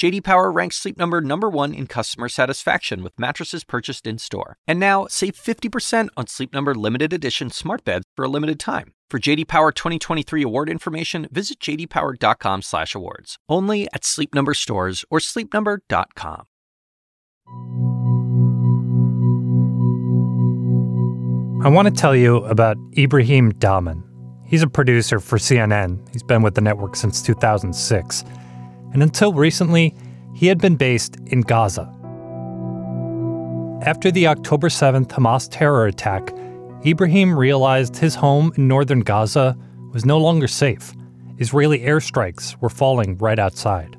JD Power ranks Sleep Number number 1 in customer satisfaction with mattresses purchased in-store. And now, save 50% on Sleep Number limited edition smart beds for a limited time. For JD Power 2023 award information, visit jdpower.com/awards. Only at Sleep Number stores or sleepnumber.com. I want to tell you about Ibrahim Dahman. He's a producer for CNN. He's been with the network since 2006. And until recently, he had been based in Gaza. After the October 7th Hamas terror attack, Ibrahim realized his home in northern Gaza was no longer safe. Israeli airstrikes were falling right outside.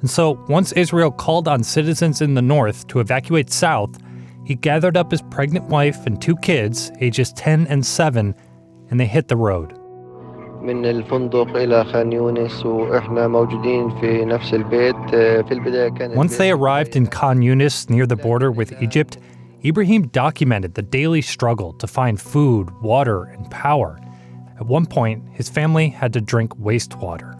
And so, once Israel called on citizens in the north to evacuate south, he gathered up his pregnant wife and two kids, ages 10 and 7, and they hit the road. من الفندق إلى خان يونس وإحنا موجودين في نفس البيت في البداية Once they arrived in Khan Yunis near the border with Egypt, Ibrahim documented the daily struggle to find food, water, and power. At one point, his family had to drink wastewater.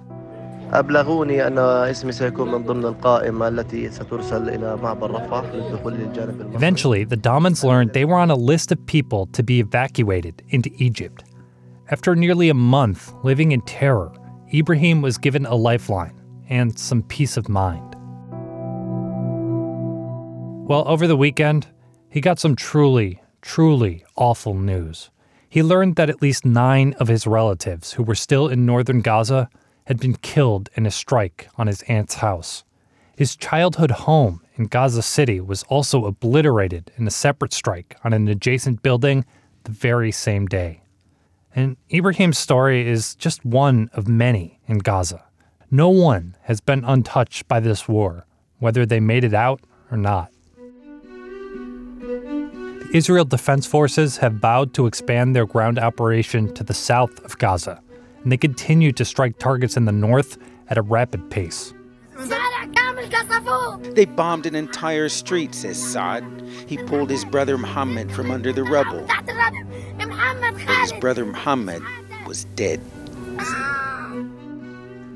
أبلغوني أن اسمي سيكون من ضمن القائمة التي سترسل إلى معبر رفح للدخول للجانب المصري. Eventually, the Dahmans learned they were on a list of people to be evacuated into Egypt. After nearly a month living in terror, Ibrahim was given a lifeline and some peace of mind. Well, over the weekend, he got some truly, truly awful news. He learned that at least nine of his relatives who were still in northern Gaza had been killed in a strike on his aunt's house. His childhood home in Gaza City was also obliterated in a separate strike on an adjacent building the very same day. And Ibrahim's story is just one of many in Gaza. No one has been untouched by this war, whether they made it out or not. The Israel Defense Forces have vowed to expand their ground operation to the south of Gaza, and they continue to strike targets in the north at a rapid pace. They bombed an entire street, says Saad. He pulled his brother Muhammad from under the rubble. But his brother Muhammad was dead.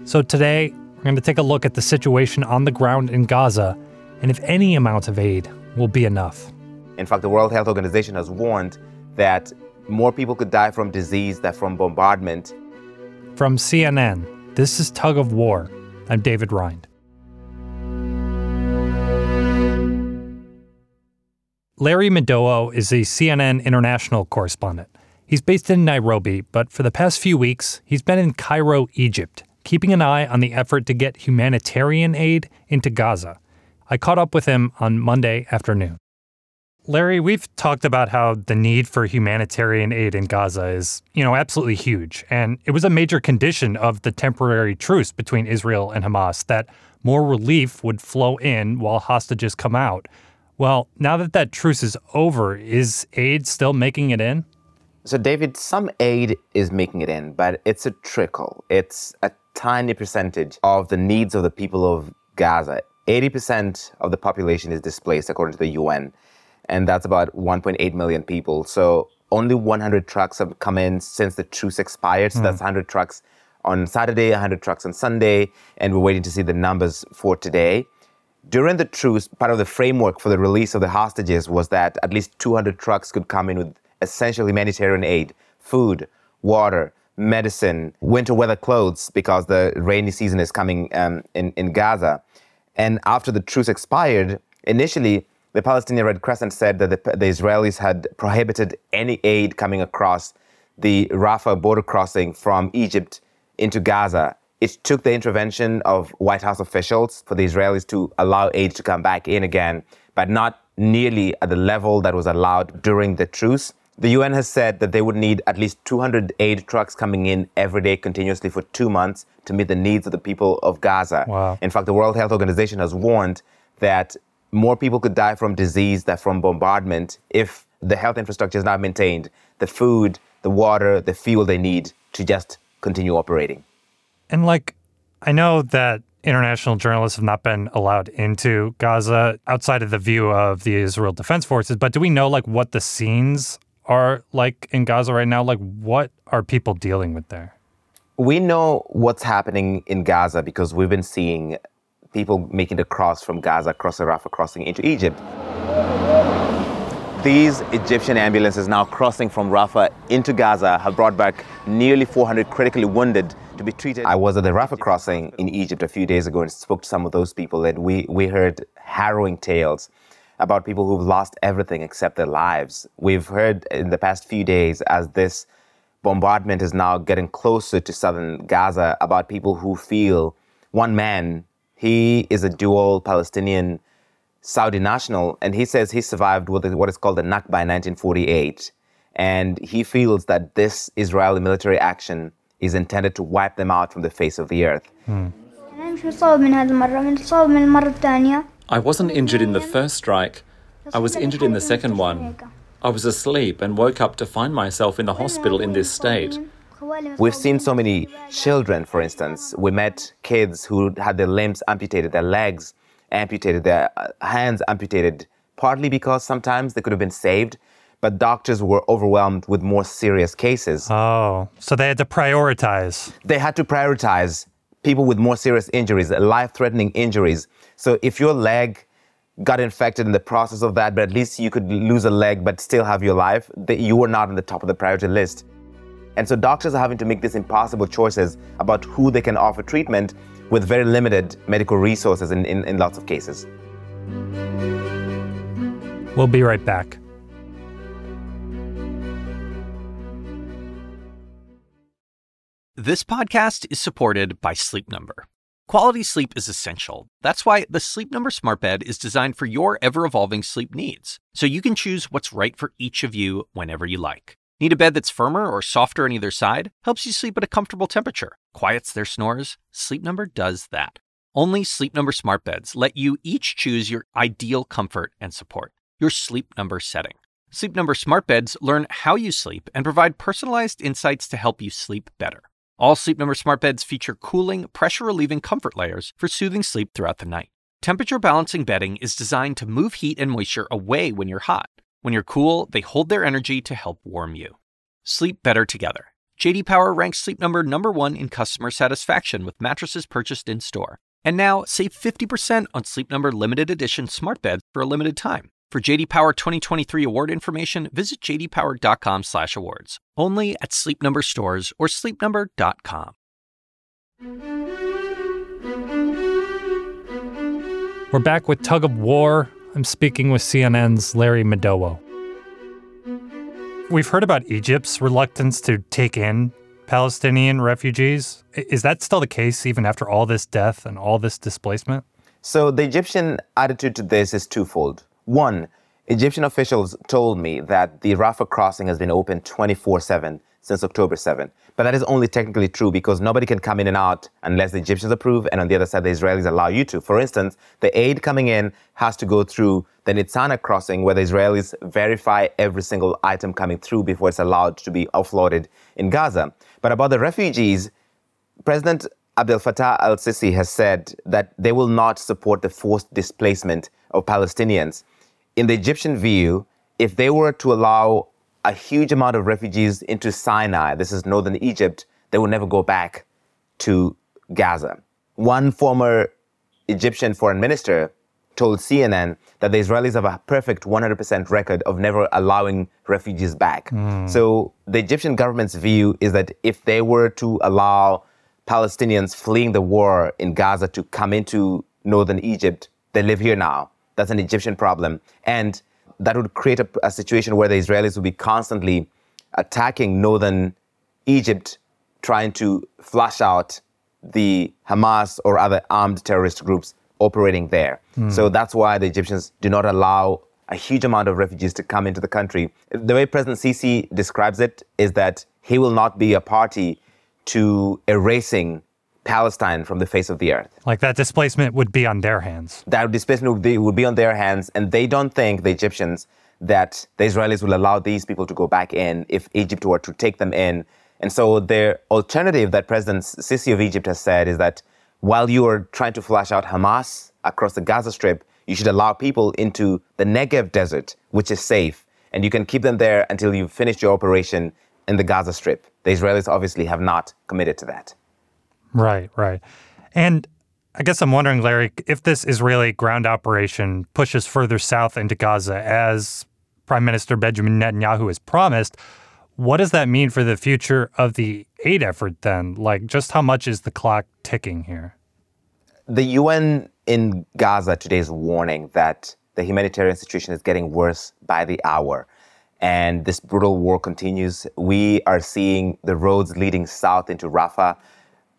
So today, we're going to take a look at the situation on the ground in Gaza and if any amount of aid will be enough. In fact, the World Health Organization has warned that more people could die from disease than from bombardment. From CNN, this is Tug of War. I'm David Rind. Larry Madowo is a CNN international correspondent. He's based in Nairobi, but for the past few weeks, he's been in Cairo, Egypt, keeping an eye on the effort to get humanitarian aid into Gaza. I caught up with him on Monday afternoon. Larry, we've talked about how the need for humanitarian aid in Gaza is, you know, absolutely huge. And it was a major condition of the temporary truce between Israel and Hamas that more relief would flow in while hostages come out. Well, now that that truce is over, is aid still making it in? So, David, some aid is making it in, but it's a trickle. It's a tiny percentage of the needs of the people of Gaza. 80% of the population is displaced, according to the UN, and that's about 1.8 million people. So, only 100 trucks have come in since the truce expired. So, mm. that's 100 trucks on Saturday, 100 trucks on Sunday, and we're waiting to see the numbers for today. During the truce, part of the framework for the release of the hostages was that at least 200 trucks could come in with essential humanitarian aid, food, water, medicine, winter weather clothes, because the rainy season is coming um, in, in Gaza. And after the truce expired, initially, the Palestinian Red Crescent said that the, the Israelis had prohibited any aid coming across the Rafah border crossing from Egypt into Gaza it took the intervention of White House officials for the Israelis to allow aid to come back in again, but not nearly at the level that was allowed during the truce. The UN has said that they would need at least 200 aid trucks coming in every day continuously for two months to meet the needs of the people of Gaza. Wow. In fact, the World Health Organization has warned that more people could die from disease than from bombardment if the health infrastructure is not maintained, the food, the water, the fuel they need to just continue operating. And like, I know that international journalists have not been allowed into Gaza outside of the view of the Israel Defense Forces. But do we know like what the scenes are like in Gaza right now? Like what are people dealing with there? We know what's happening in Gaza because we've been seeing people making the cross from Gaza across the Rafah crossing into Egypt. These Egyptian ambulances now crossing from Rafah into Gaza have brought back nearly 400 critically wounded to be treated. I was at the Rafah crossing in Egypt a few days ago and spoke to some of those people, and we, we heard harrowing tales about people who've lost everything except their lives. We've heard in the past few days as this bombardment is now getting closer to southern Gaza about people who feel one man, he is a dual Palestinian Saudi national, and he says he survived what is called the Nakba in 1948. And he feels that this Israeli military action is intended to wipe them out from the face of the earth. Hmm. I wasn't injured in the first strike. I was injured in the second one. I was asleep and woke up to find myself in the hospital in this state. We've seen so many children, for instance. We met kids who had their limbs amputated, their legs amputated, their uh, hands amputated, partly because sometimes they could have been saved, but doctors were overwhelmed with more serious cases. Oh, so they had to prioritize. They had to prioritize people with more serious injuries, life threatening injuries. So if your leg got infected in the process of that, but at least you could lose a leg but still have your life, you were not on the top of the priority list. And so doctors are having to make these impossible choices about who they can offer treatment with very limited medical resources in, in, in lots of cases. We'll be right back. This podcast is supported by Sleep Number. Quality sleep is essential. That's why the Sleep Number Smart Bed is designed for your ever evolving sleep needs, so you can choose what's right for each of you whenever you like. Need a bed that's firmer or softer on either side? Helps you sleep at a comfortable temperature, quiets their snores? Sleep Number does that. Only Sleep Number Smart Beds let you each choose your ideal comfort and support, your Sleep Number setting. Sleep Number Smart Beds learn how you sleep and provide personalized insights to help you sleep better. All Sleep Number smart beds feature cooling, pressure relieving comfort layers for soothing sleep throughout the night. Temperature balancing bedding is designed to move heat and moisture away when you're hot. When you're cool, they hold their energy to help warm you. Sleep better together. JD Power ranks Sleep Number number 1 in customer satisfaction with mattresses purchased in-store. And now, save 50% on Sleep Number limited edition smart beds for a limited time. For JD Power 2023 award information, visit jdpower.com/awards. Only at Sleep Number stores or sleepnumber.com. We're back with Tug of War. I'm speaking with CNN's Larry Madowo. We've heard about Egypt's reluctance to take in Palestinian refugees. Is that still the case even after all this death and all this displacement? So the Egyptian attitude to this is twofold. One, Egyptian officials told me that the Rafah crossing has been open 24 7 since October 7. But that is only technically true because nobody can come in and out unless the Egyptians approve, and on the other side, the Israelis allow you to. For instance, the aid coming in has to go through the Nitzana crossing, where the Israelis verify every single item coming through before it's allowed to be offloaded in Gaza. But about the refugees, President Abdel Fattah al Sisi has said that they will not support the forced displacement of Palestinians in the Egyptian view, if they were to allow a huge amount of refugees into Sinai, this is northern Egypt, they will never go back to Gaza. One former Egyptian foreign minister told CNN that the Israelis have a perfect 100% record of never allowing refugees back. Mm. So the Egyptian government's view is that if they were to allow Palestinians fleeing the war in Gaza to come into northern Egypt, they live here now. That's an Egyptian problem. And that would create a, a situation where the Israelis would be constantly attacking northern Egypt, trying to flush out the Hamas or other armed terrorist groups operating there. Mm. So that's why the Egyptians do not allow a huge amount of refugees to come into the country. The way President Sisi describes it is that he will not be a party to erasing Palestine from the face of the earth. Like that displacement would be on their hands. That displacement would be, would be on their hands, and they don't think, the Egyptians, that the Israelis will allow these people to go back in if Egypt were to take them in. And so their alternative that President Sisi of Egypt has said is that while you are trying to flush out Hamas across the Gaza Strip, you should allow people into the Negev desert, which is safe, and you can keep them there until you've finished your operation in the Gaza Strip. The Israelis obviously have not committed to that. Right, right. And I guess I'm wondering, Larry, if this Israeli ground operation pushes further south into Gaza, as Prime Minister Benjamin Netanyahu has promised, what does that mean for the future of the aid effort then? Like, just how much is the clock ticking here? The UN in Gaza today is warning that the humanitarian situation is getting worse by the hour. And this brutal war continues. We are seeing the roads leading south into Rafah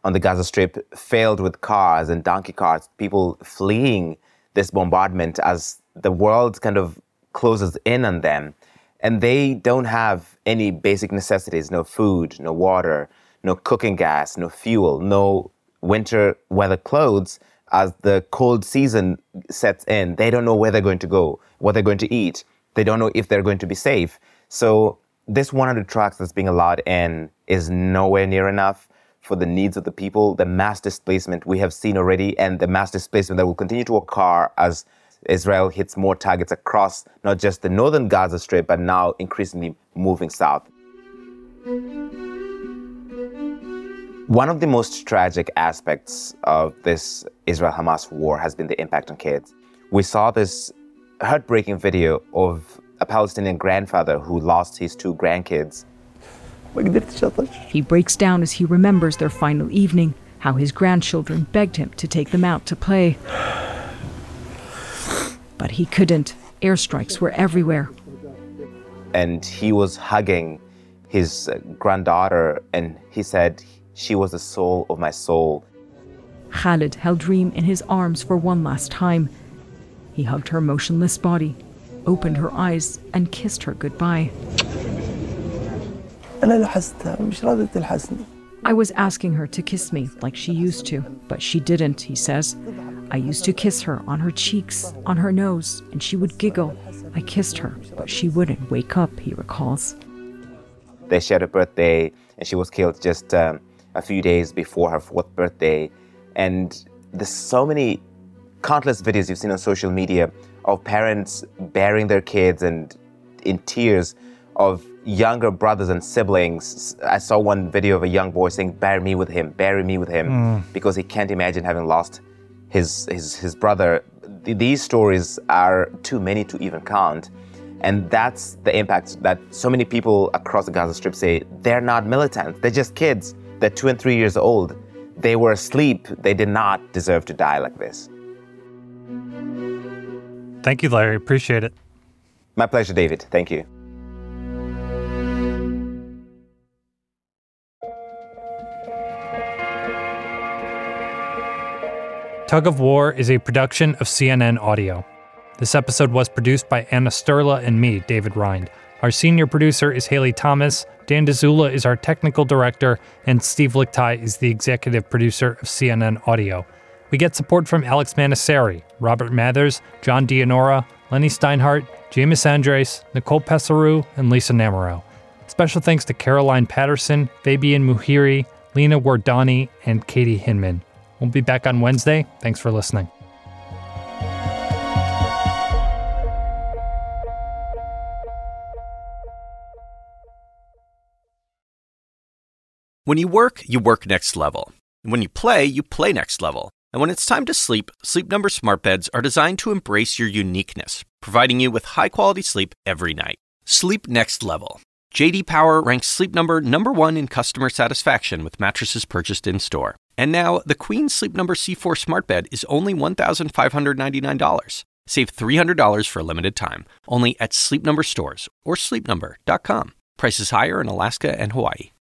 on the Gaza Strip filled with cars and donkey carts, people fleeing this bombardment as the world kind of closes in on them. And they don't have any basic necessities no food, no water, no cooking gas, no fuel, no winter weather clothes. As the cold season sets in, they don't know where they're going to go, what they're going to eat. They don't know if they're going to be safe. So, this 100 trucks that's being allowed in is nowhere near enough for the needs of the people, the mass displacement we have seen already, and the mass displacement that will continue to occur as Israel hits more targets across not just the northern Gaza Strip, but now increasingly moving south. One of the most tragic aspects of this Israel Hamas war has been the impact on kids. We saw this heartbreaking video of a Palestinian grandfather who lost his two grandkids he breaks down as he remembers their final evening, how his grandchildren begged him to take them out to play. But he couldn't. Airstrikes were everywhere. And he was hugging his uh, granddaughter, and he said, She was the soul of my soul. Khalid held Reem in his arms for one last time. He hugged her motionless body, opened her eyes, and kissed her goodbye. I was asking her to kiss me like she used to, but she didn't, he says. I used to kiss her on her cheeks, on her nose, and she would giggle. I kissed her, but she wouldn't wake up, he recalls. They shared a birthday, and she was killed just um, a few days before her fourth birthday. And there's so many countless videos you've seen on social media of parents burying their kids and in tears of younger brothers and siblings. I saw one video of a young boy saying, "Bury me with him, bury me with him," mm. because he can't imagine having lost his his his brother. These stories are too many to even count. And that's the impact that so many people across the Gaza Strip say they're not militants, they're just kids. They're two and three years old. They were asleep. They did not deserve to die like this. Thank you, Larry. Appreciate it. My pleasure, David. Thank you. Tug of War is a production of CNN Audio. This episode was produced by Anna Sterla and me, David Rind. Our senior producer is Haley Thomas, Dan Dzula is our technical director, and Steve Lickteig is the executive producer of CNN Audio. We get support from Alex Manasseri, Robert Mathers, John Dianora, Lenny Steinhardt, James Andres, Nicole Pesaru, and Lisa Namerow. Special thanks to Caroline Patterson, Fabian Muhiri, Lena Wardani, and Katie Hinman. We'll be back on Wednesday. Thanks for listening. When you work, you work next level. when you play, you play next level. And when it's time to sleep, Sleep Number smart beds are designed to embrace your uniqueness, providing you with high-quality sleep every night. Sleep next level. JD Power ranks Sleep Number number 1 in customer satisfaction with mattresses purchased in-store. And now, the Queen Sleep Number C4 smart bed is only $1,599. Save $300 for a limited time, only at Sleep Number stores or sleepnumber.com. Prices higher in Alaska and Hawaii.